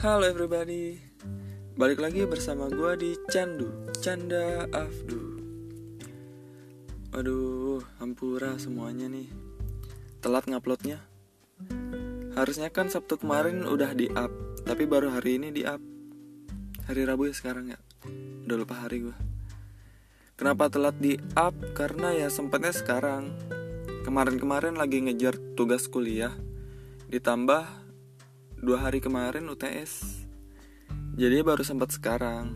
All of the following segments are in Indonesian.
Halo everybody. Balik lagi bersama gue di Candu Canda Afdu. Aduh, hampura semuanya nih. Telat nguploadnya. Harusnya kan Sabtu kemarin udah di up Tapi baru hari ini di up Hari Rabu ya sekarang ya. Udah lupa hari gue Kenapa telat di up? Karena ya sempatnya sekarang. Kemarin-kemarin lagi ngejar tugas kuliah. Ditambah dua hari kemarin UTS jadi baru sempat sekarang.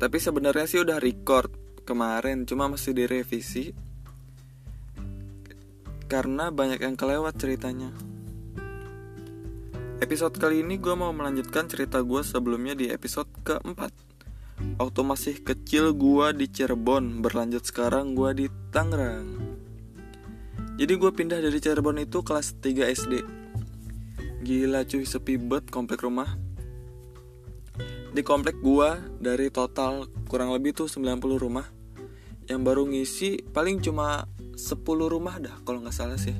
Tapi sebenarnya sih udah record kemarin cuma masih direvisi. Karena banyak yang kelewat ceritanya. Episode kali ini gue mau melanjutkan cerita gue sebelumnya di episode keempat. Waktu masih kecil gue di Cirebon berlanjut sekarang gue di Tangerang. Jadi gue pindah dari Cirebon itu kelas 3 SD Gila cuy sepi bet komplek rumah Di komplek gua dari total kurang lebih tuh 90 rumah Yang baru ngisi paling cuma 10 rumah dah kalau nggak salah sih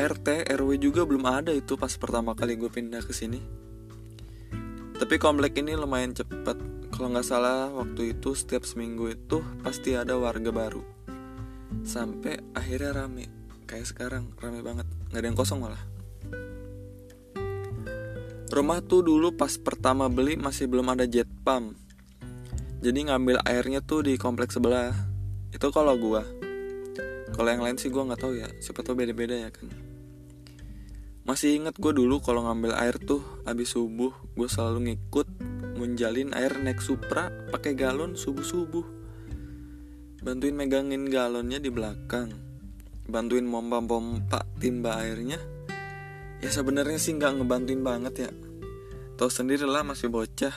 RT, RW juga belum ada itu pas pertama kali gue pindah ke sini. Tapi komplek ini lumayan cepet. Kalau nggak salah waktu itu setiap seminggu itu pasti ada warga baru. Sampai akhirnya rame. Kayak sekarang rame banget. Nggak ada yang kosong malah. Rumah tuh dulu pas pertama beli masih belum ada jet pump. Jadi ngambil airnya tuh di kompleks sebelah. Itu kalau gua. Kalau yang lain sih gua nggak tahu ya. Siapa tahu beda-beda ya kan. Masih inget gue dulu kalau ngambil air tuh abis subuh gue selalu ngikut ngunjalin air naik supra pakai galon subuh subuh. Bantuin megangin galonnya di belakang. Bantuin pompa-pompa timba airnya ya sebenarnya sih nggak ngebantuin banget ya tau sendiri lah masih bocah.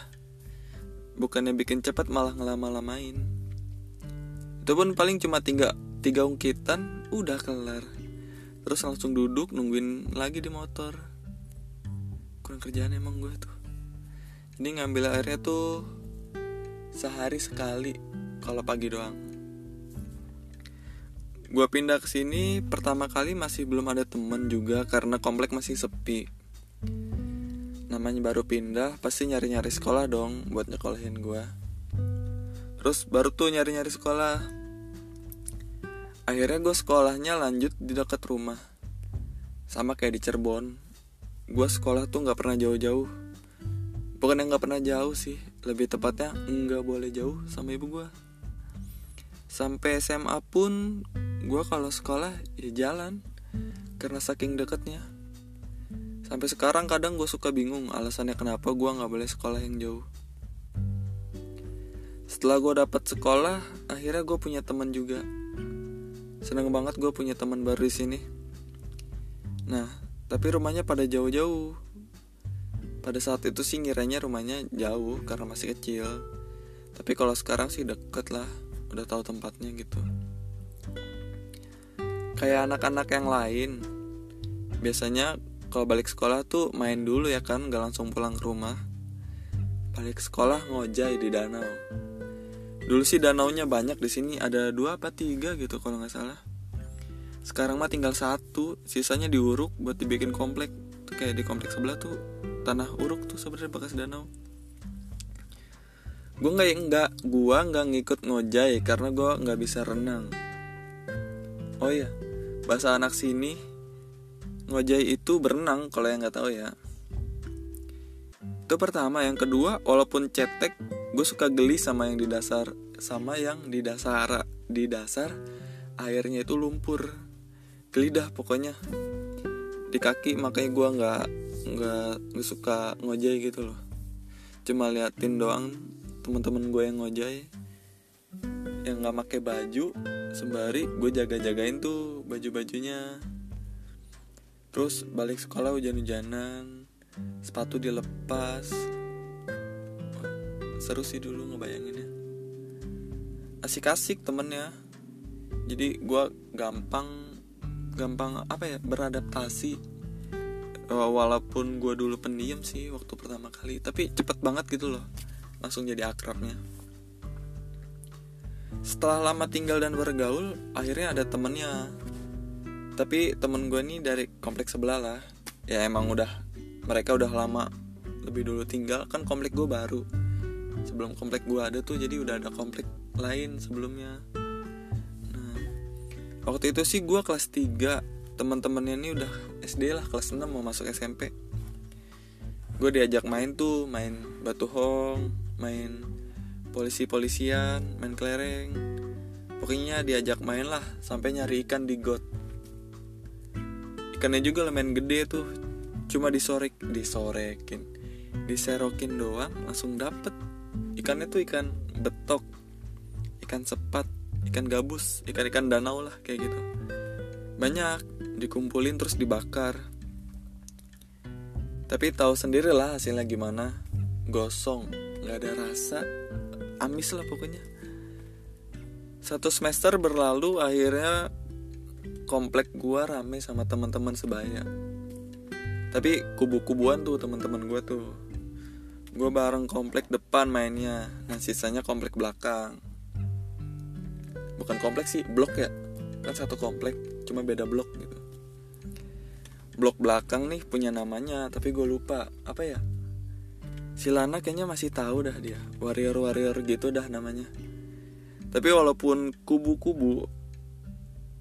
Bukannya bikin cepat malah ngelama-lamain. Itu pun paling cuma tiga tiga ungkitan udah kelar. Terus langsung duduk nungguin lagi di motor. Kurang kerjaan emang gue tuh. Jadi ngambil airnya tuh sehari sekali kalau pagi doang. Gue pindah ke sini pertama kali masih belum ada temen juga karena komplek masih sepi. Namanya baru pindah, pasti nyari-nyari sekolah dong buat nyekolahin gue. Terus baru tuh nyari-nyari sekolah. Akhirnya gue sekolahnya lanjut di dekat rumah. Sama kayak di Cirebon. Gue sekolah tuh gak pernah jauh-jauh. Bukan yang gak pernah jauh sih, lebih tepatnya nggak boleh jauh sama ibu gue. Sampai SMA pun gue kalau sekolah ya jalan karena saking deketnya sampai sekarang kadang gue suka bingung alasannya kenapa gue nggak boleh sekolah yang jauh. Setelah gue dapat sekolah akhirnya gue punya teman juga. Seneng banget gue punya teman baru di sini. Nah tapi rumahnya pada jauh-jauh. Pada saat itu sih ngiranya rumahnya jauh karena masih kecil. Tapi kalau sekarang sih deket lah udah tahu tempatnya gitu. Kayak anak-anak yang lain biasanya kalau balik sekolah tuh main dulu ya kan gak langsung pulang ke rumah. Balik sekolah ngojai di danau. Dulu sih danaunya banyak di sini ada dua apa tiga gitu kalau nggak salah. Sekarang mah tinggal satu sisanya diuruk buat dibikin komplek. Tuh kayak di komplek sebelah tuh tanah uruk tuh sebenarnya bekas danau. Gue nggak nggak gue nggak ngikut ngojai karena gue nggak bisa renang. Oh iya bahasa anak sini ngojai itu berenang kalau yang nggak tahu ya. Itu pertama. Yang kedua walaupun cetek gue suka geli sama yang di dasar sama yang di dasar di dasar airnya itu lumpur. Geli dah pokoknya. Di kaki makanya gue nggak nggak suka ngojai gitu loh. Cuma liatin doang teman-teman gue yang ngojai. Yang nggak pakai baju sembari gue jaga-jagain tuh baju-bajunya terus balik sekolah hujan-hujanan sepatu dilepas. Seru sih dulu ngebayanginnya. Asik-asik temennya. Jadi gue gampang gampang apa ya beradaptasi. Walaupun gue dulu pendiam sih waktu pertama kali tapi cepet banget gitu loh langsung jadi akrabnya. Setelah lama tinggal dan bergaul akhirnya ada temennya tapi temen gue nih dari kompleks sebelah lah. Ya emang udah mereka udah lama lebih dulu tinggal. Kan komplek gue baru. Sebelum komplek gue ada tuh jadi udah ada komplek lain sebelumnya. Nah waktu itu sih gue kelas 3 teman-temannya ini udah SD lah kelas 6 mau masuk SMP gue diajak main tuh main batu hong main polisi-polisian main kelereng. Pokoknya diajak main lah sampai nyari ikan di got ikannya juga lumayan gede tuh. Cuma disorek disorekin diserokin doang langsung dapet. Ikannya tuh ikan betok ikan sepat ikan gabus ikan-ikan danau lah kayak gitu. Banyak dikumpulin terus dibakar. Tapi tahu sendiri lah hasilnya gimana. Gosong nggak ada rasa amis lah pokoknya. Satu semester berlalu akhirnya komplek gua rame sama teman-teman sebaya. Tapi kubu-kubuan tuh teman-teman gua tuh. Gue bareng komplek depan mainnya. Nah sisanya komplek belakang. Bukan komplek sih blok ya. Kan satu komplek cuma beda blok gitu. Blok belakang nih punya namanya tapi gue lupa. Apa ya? Si Lana kayaknya masih tahu dah dia. Warrior warrior gitu dah namanya. Tapi walaupun kubu-kubu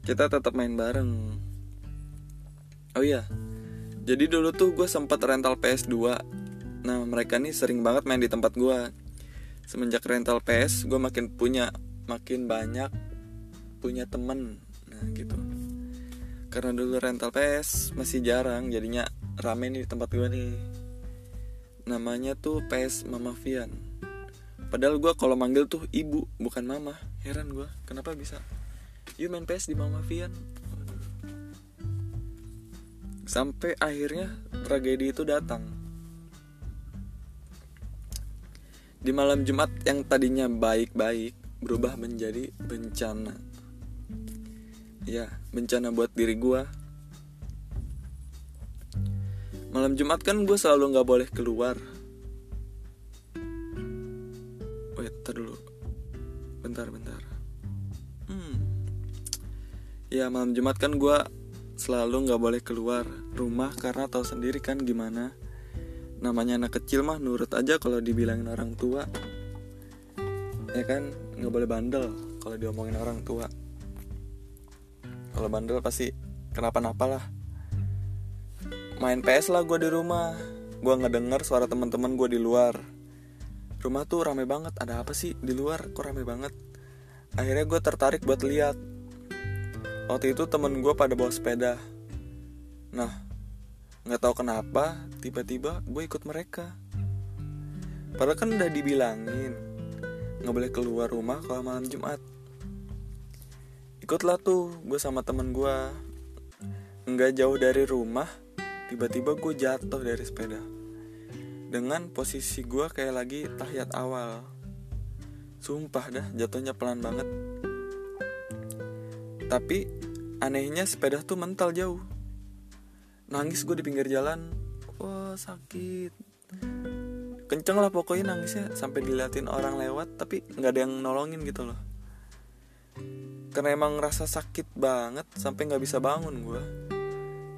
kita tetap main bareng. Oh iya. Jadi dulu tuh gue sempat rental PS2 Nah mereka nih sering banget main di tempat gue Semenjak rental PS gue makin punya Makin banyak punya temen. Nah gitu. Karena dulu rental PS masih jarang Jadinya rame nih di tempat gue nih. Namanya tuh PS Mama Vian. Padahal gue kalau manggil tuh ibu bukan mama. Heran gue kenapa bisa Yuk main PS di Mama Vian Sampai akhirnya tragedi itu datang Di malam Jumat yang tadinya baik-baik berubah menjadi bencana. Ya, bencana buat diri gue. Malam Jumat kan gue selalu nggak boleh keluar. Wait, dulu. Bentar, bentar. Ya, malam Jumat kan gue selalu nggak boleh keluar rumah karena tahu sendiri kan gimana. Namanya anak kecil mah nurut aja kalau dibilangin orang tua. Ya kan nggak boleh bandel kalau diomongin orang tua. Kalau bandel pasti kenapa-napa lah. Main PS lah gue di rumah. Gue ngedenger suara teman-teman gue di luar. Rumah tuh rame banget. Ada apa sih di luar? Kok rame banget? Akhirnya gue tertarik buat lihat waktu itu temen gue pada bawa sepeda. Nah nggak tahu kenapa tiba-tiba gue ikut mereka. Padahal kan udah dibilangin nggak boleh keluar rumah kalau malam Jumat. Ikutlah tuh gue sama temen gue nggak jauh dari rumah tiba-tiba gue jatuh dari sepeda. Dengan posisi gue kayak lagi tahiyat awal. Sumpah dah jatuhnya pelan banget. Tapi anehnya sepeda tuh mental jauh. Nangis gue di pinggir jalan. Wah sakit. Kenceng lah pokoknya nangisnya sampai diliatin orang lewat tapi nggak ada yang nolongin gitu loh. Karena emang rasa sakit banget sampai nggak bisa bangun gue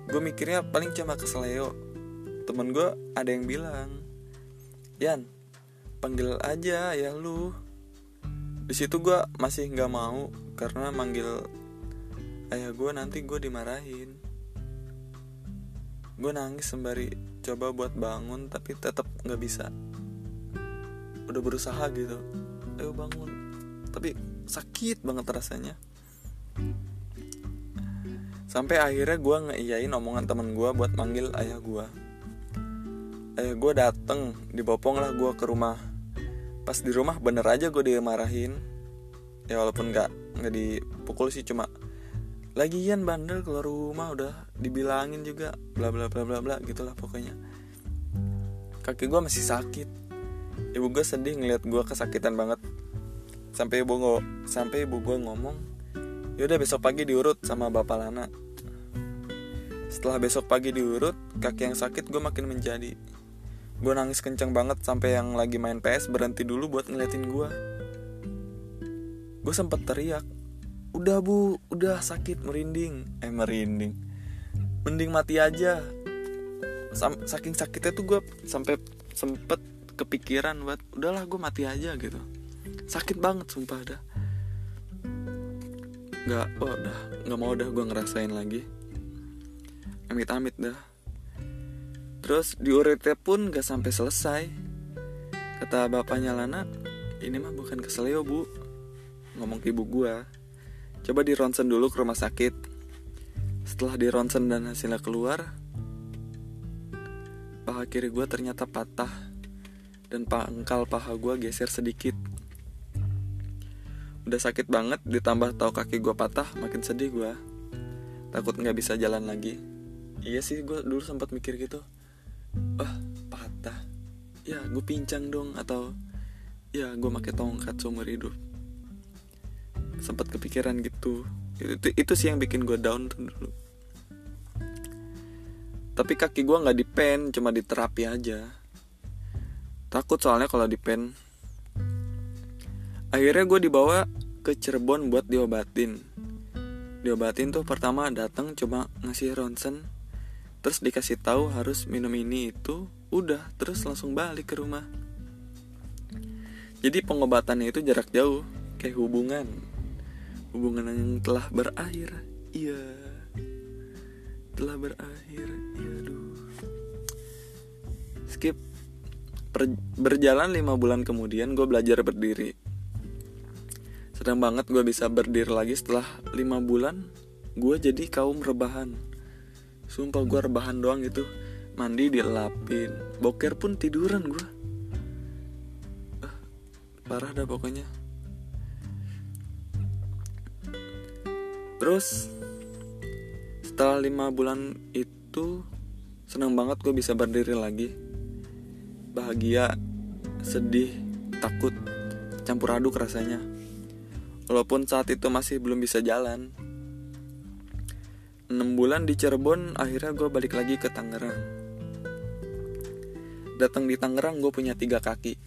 gue mikirnya paling cuma kesleo temen gue ada yang bilang Yan panggil aja ya lu. Di situ gue masih nggak mau karena manggil ayah gue nanti gue dimarahin. Gue nangis sembari coba buat bangun tapi tetap nggak bisa. Udah berusaha gitu. Ayo bangun. Tapi sakit banget rasanya. Sampai akhirnya gue ngeiyain omongan temen gue buat manggil ayah gue ayah gue dateng dibopong lah gue ke rumah. Pas di rumah bener aja gue dimarahin ya walaupun nggak nggak dipukul sih cuma lagian bandel keluar rumah udah dibilangin juga bla bla bla bla bla gitulah pokoknya. Kaki gue masih sakit. Ibu gue sedih ngeliat gue kesakitan banget. Sampai ibu nggak sampai ibu gue ngomong yaudah besok pagi diurut sama bapak Lana. Setelah besok pagi diurut kaki yang sakit gue makin menjadi. Gue nangis kenceng banget sampai yang lagi main PS berhenti dulu buat ngeliatin gue gue sempet teriak udah bu. Udah sakit merinding. Eh merinding. Mending mati aja. Saking sakitnya tuh gue sampai sempet kepikiran buat udahlah gue mati aja gitu. Sakit banget sumpah dah. Nggak oh, udah nggak mau udah gue ngerasain lagi. Amit-amit dah. Terus diuritnya pun gak sampai selesai. Kata bapaknya Lana ini mah bukan keselio bu. Ngomong ke ibu gue coba di ronsen dulu ke rumah sakit. Setelah di ronsen dan hasilnya keluar paha kiri gue ternyata patah dan pangkal paha gue geser sedikit. Udah sakit banget ditambah tahu kaki gue patah makin sedih gue takut nggak bisa jalan lagi. Iya sih gue dulu sempat mikir gitu. Wah patah. Ya gue pincang dong atau ya gue pakai tongkat seumur hidup sempat kepikiran gitu. Itu, itu, sih yang bikin gue down tuh dulu. Tapi kaki gue nggak di pen cuma di terapi aja. Takut soalnya kalau di pen. Akhirnya gue dibawa ke Cirebon buat diobatin. Diobatin tuh pertama datang cuma ngasih ronsen. Terus dikasih tahu harus minum ini itu udah terus langsung balik ke rumah. Jadi pengobatannya itu jarak jauh kayak hubungan hubungan yang telah berakhir. Iya. Telah berakhir. Iya aduh. Skip. Per, berjalan lima bulan kemudian gue belajar berdiri. Sedang banget gue bisa berdiri lagi setelah 5 bulan. Gue jadi kaum rebahan. Sumpah gue rebahan doang gitu. Mandi dilapin. Boker pun tiduran gue uh, Parah dah pokoknya Terus Setelah 5 bulan itu Senang banget gue bisa berdiri lagi. Bahagia Sedih Takut Campur aduk rasanya. Walaupun saat itu masih belum bisa jalan. 6 bulan di Cirebon akhirnya gue balik lagi ke Tangerang. Datang di Tangerang gue punya tiga kaki.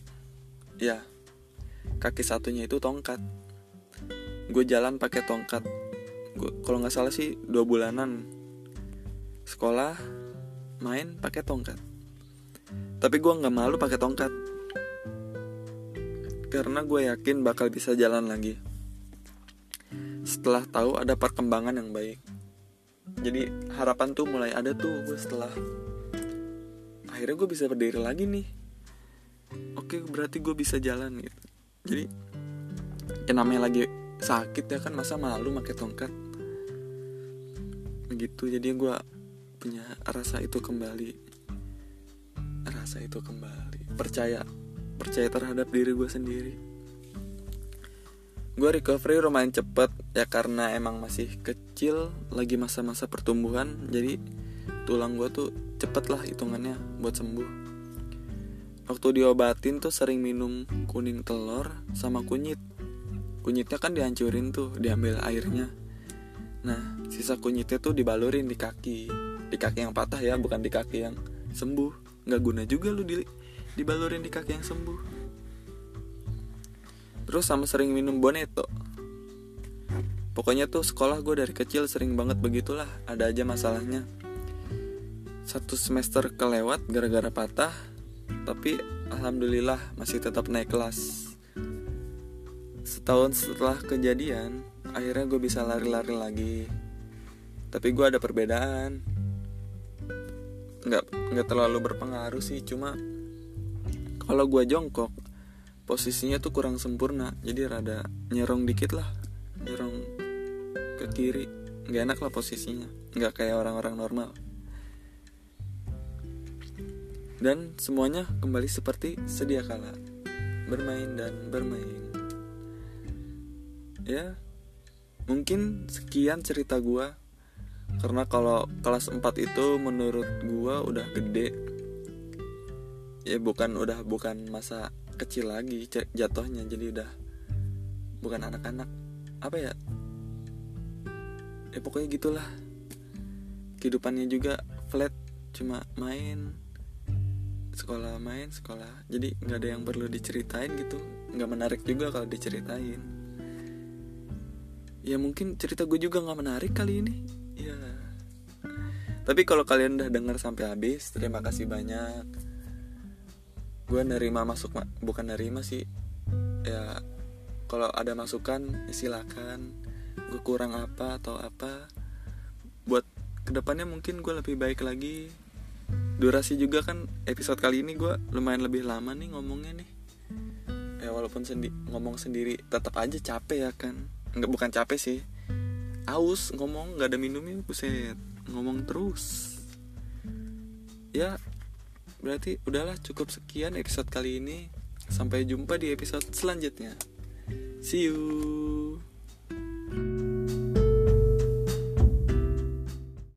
Ya Kaki satunya itu tongkat. Gue jalan pakai tongkat Kalau nggak salah sih dua bulanan. Sekolah Main pakai tongkat. Tapi gue nggak malu pakai tongkat. Karena gue yakin bakal bisa jalan lagi. Setelah tahu ada perkembangan yang baik. Jadi harapan tuh mulai ada tuh gue setelah akhirnya gue bisa berdiri lagi nih. Oke berarti gue bisa jalan gitu. Jadi ya namanya lagi sakit ya kan masa malu pakai tongkat gitu jadi gue punya rasa itu kembali. Rasa itu kembali. Percaya percaya terhadap diri gue sendiri. Gue recovery lumayan cepet ya karena emang masih kecil lagi masa-masa pertumbuhan jadi tulang gue tuh cepet lah hitungannya buat sembuh. Waktu diobatin tuh sering minum kuning telur sama kunyit. Kunyitnya kan dihancurin tuh diambil airnya nah sisa kunyitnya tuh dibalurin di kaki. Di kaki yang patah ya bukan di kaki yang sembuh. Nggak guna juga lu di dibalurin di kaki yang sembuh. Terus sama sering minum boneto Pokoknya tuh sekolah gue dari kecil sering banget begitulah Ada aja masalahnya. Satu semester kelewat gara-gara patah Tapi Alhamdulillah masih tetap naik kelas. Setahun setelah kejadian Akhirnya gue bisa lari-lari lagi. Tapi gue ada perbedaan. Nggak, nggak terlalu berpengaruh sih Cuma Kalau gue jongkok posisinya tuh kurang sempurna. Jadi rada nyerong dikit lah nyerong ke kiri. Nggak enak lah posisinya nggak kayak orang-orang normal. Dan semuanya kembali seperti sedia kala. Bermain dan bermain. Ya mungkin sekian cerita gua. Karena kalau kelas 4 itu menurut gua udah gede. Ya bukan udah bukan masa kecil lagi jatuhnya. Jadi udah bukan anak-anak. Apa ya? Ya pokoknya gitulah. Kehidupannya juga flat. Cuma main sekolah main sekolah. Jadi nggak ada yang perlu diceritain gitu. Nggak menarik juga kalau diceritain ya mungkin cerita gue juga nggak menarik kali ini. Ya. Tapi kalau kalian udah denger sampai habis terima kasih banyak. Gue nerima masuk bukan nerima sih. Ya kalau ada masukan silakan. Gue kurang apa atau apa. Buat ke depannya mungkin gue lebih baik lagi. Durasi juga kan episode kali ini gue lumayan lebih lama nih ngomongnya nih. Ya walaupun sendi ngomong sendiri tetap aja capek ya kan nggak bukan capek sih. Aus ngomong nggak ada minumnya buset. Ngomong terus. Ya berarti udahlah cukup sekian episode kali ini. Sampai jumpa di episode selanjutnya. See you